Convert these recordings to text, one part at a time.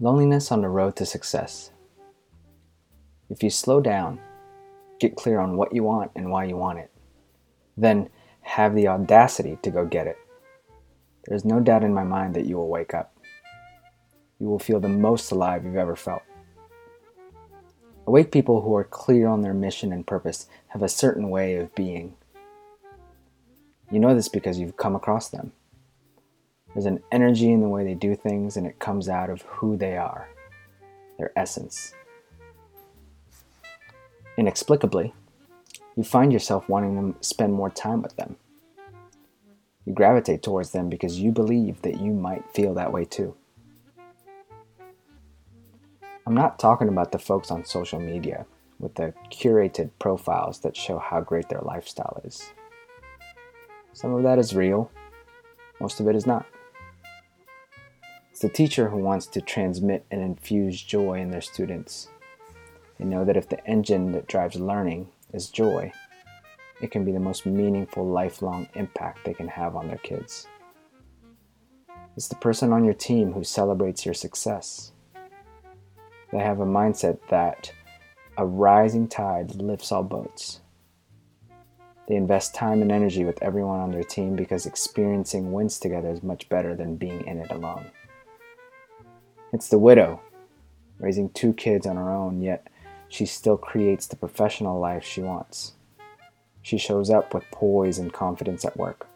Loneliness on the road to success. If you slow down, get clear on what you want and why you want it, then have the audacity to go get it, there is no doubt in my mind that you will wake up. You will feel the most alive you've ever felt. Awake people who are clear on their mission and purpose have a certain way of being. You know this because you've come across them. There's an energy in the way they do things, and it comes out of who they are, their essence. Inexplicably, you find yourself wanting to spend more time with them. You gravitate towards them because you believe that you might feel that way too. I'm not talking about the folks on social media with the curated profiles that show how great their lifestyle is. Some of that is real, most of it is not. It's the teacher who wants to transmit and infuse joy in their students. They know that if the engine that drives learning is joy, it can be the most meaningful lifelong impact they can have on their kids. It's the person on your team who celebrates your success. They have a mindset that a rising tide lifts all boats. They invest time and energy with everyone on their team because experiencing wins together is much better than being in it alone. It's the widow, raising two kids on her own, yet she still creates the professional life she wants. She shows up with poise and confidence at work.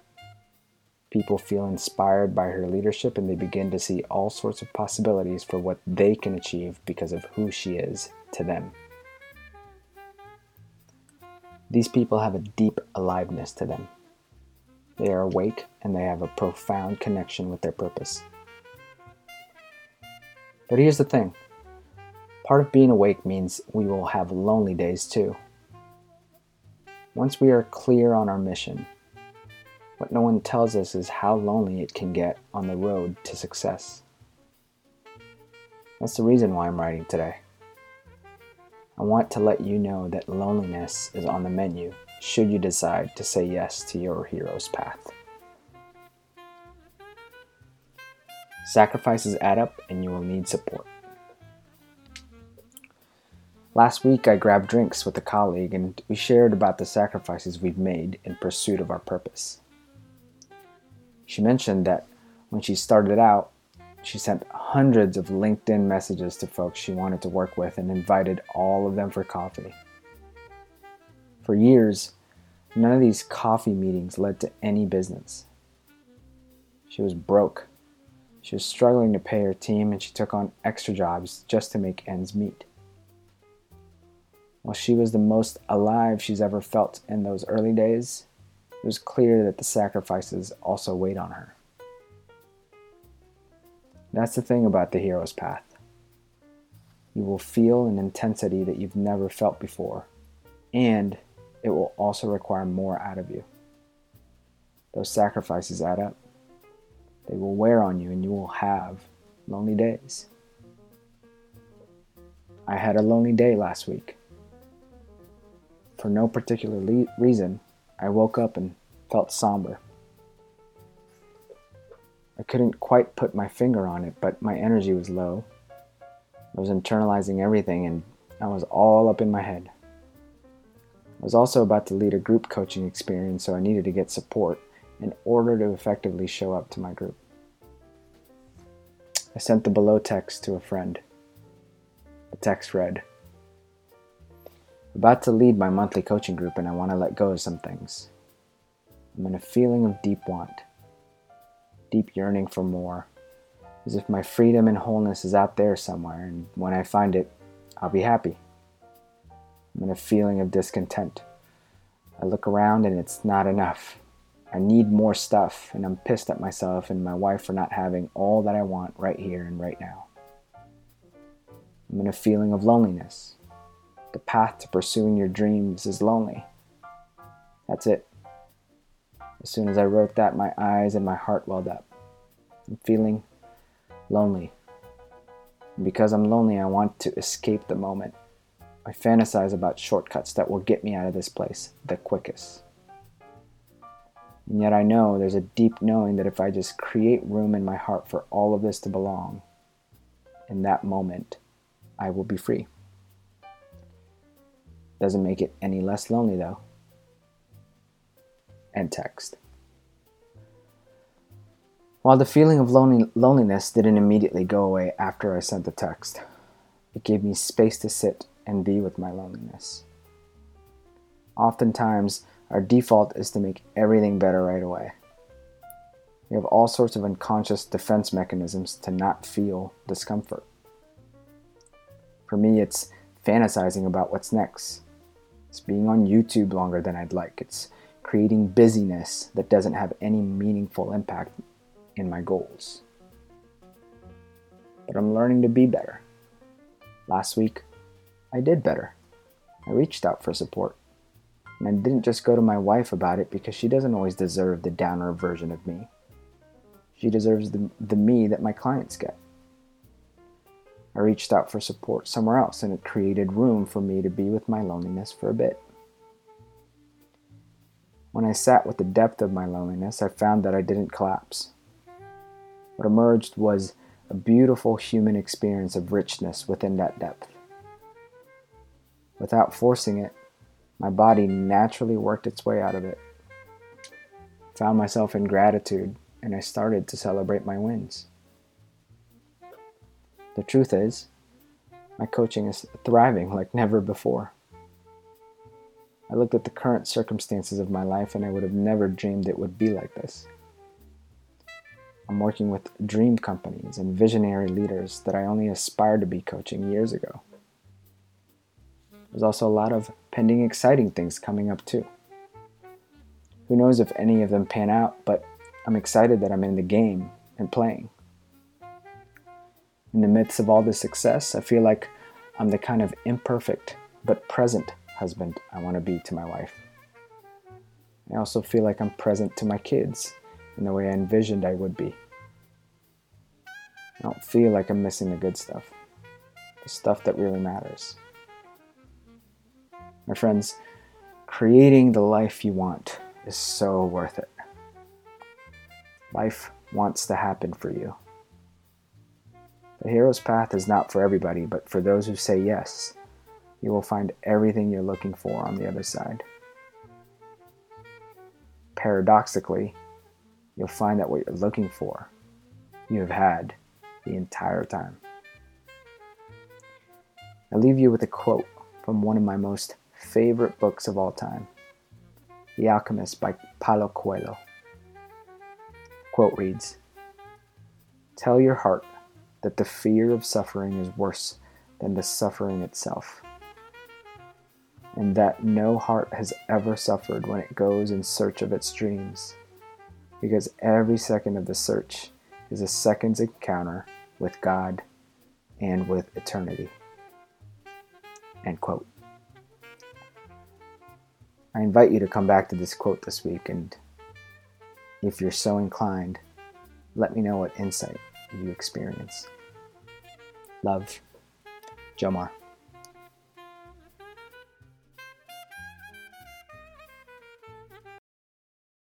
People feel inspired by her leadership and they begin to see all sorts of possibilities for what they can achieve because of who she is to them. These people have a deep aliveness to them. They are awake and they have a profound connection with their purpose. But here's the thing part of being awake means we will have lonely days too. Once we are clear on our mission, what no one tells us is how lonely it can get on the road to success. That's the reason why I'm writing today. I want to let you know that loneliness is on the menu should you decide to say yes to your hero's path. Sacrifices add up and you will need support. Last week, I grabbed drinks with a colleague and we shared about the sacrifices we've made in pursuit of our purpose. She mentioned that when she started out, she sent hundreds of LinkedIn messages to folks she wanted to work with and invited all of them for coffee. For years, none of these coffee meetings led to any business. She was broke she was struggling to pay her team and she took on extra jobs just to make ends meet. While she was the most alive she's ever felt in those early days, it was clear that the sacrifices also weighed on her. That's the thing about the hero's path. You will feel an intensity that you've never felt before, and it will also require more out of you. Those sacrifices add up. They will wear on you and you will have lonely days. I had a lonely day last week. For no particular le- reason, I woke up and felt somber. I couldn't quite put my finger on it, but my energy was low. I was internalizing everything and I was all up in my head. I was also about to lead a group coaching experience, so I needed to get support in order to effectively show up to my group. I sent the below text to a friend. The text read About to lead my monthly coaching group, and I want to let go of some things. I'm in a feeling of deep want, deep yearning for more, as if my freedom and wholeness is out there somewhere, and when I find it, I'll be happy. I'm in a feeling of discontent. I look around and it's not enough. I need more stuff, and I'm pissed at myself and my wife for not having all that I want right here and right now. I'm in a feeling of loneliness. The path to pursuing your dreams is lonely. That's it. As soon as I wrote that, my eyes and my heart welled up. I'm feeling lonely. And because I'm lonely, I want to escape the moment. I fantasize about shortcuts that will get me out of this place the quickest. And yet I know there's a deep knowing that if I just create room in my heart for all of this to belong, in that moment, I will be free. Doesn't make it any less lonely though. End text. While the feeling of lonely, loneliness didn't immediately go away after I sent the text, it gave me space to sit and be with my loneliness. Oftentimes, our default is to make everything better right away. We have all sorts of unconscious defense mechanisms to not feel discomfort. For me, it's fantasizing about what's next. It's being on YouTube longer than I'd like. It's creating busyness that doesn't have any meaningful impact in my goals. But I'm learning to be better. Last week, I did better. I reached out for support. And I didn't just go to my wife about it because she doesn't always deserve the downer version of me. She deserves the, the me that my clients get. I reached out for support somewhere else, and it created room for me to be with my loneliness for a bit. When I sat with the depth of my loneliness, I found that I didn't collapse. What emerged was a beautiful human experience of richness within that depth. Without forcing it, my body naturally worked its way out of it. Found myself in gratitude, and I started to celebrate my wins. The truth is, my coaching is thriving like never before. I looked at the current circumstances of my life and I would have never dreamed it would be like this. I'm working with dream companies and visionary leaders that I only aspired to be coaching years ago. There's also a lot of pending exciting things coming up too. Who knows if any of them pan out, but I'm excited that I'm in the game and playing. In the midst of all this success, I feel like I'm the kind of imperfect but present husband I want to be to my wife. I also feel like I'm present to my kids in the way I envisioned I would be. I don't feel like I'm missing the good stuff, the stuff that really matters. My friends, creating the life you want is so worth it. Life wants to happen for you. The hero's path is not for everybody, but for those who say yes, you will find everything you're looking for on the other side. Paradoxically, you'll find that what you're looking for, you have had the entire time. I leave you with a quote from one of my most favorite books of all time The Alchemist by Paulo Coelho. Quote reads Tell your heart that the fear of suffering is worse than the suffering itself and that no heart has ever suffered when it goes in search of its dreams, because every second of the search is a second's encounter with God and with eternity. End quote. I invite you to come back to this quote this week, and if you're so inclined, let me know what insight you experience. Love, Jomar.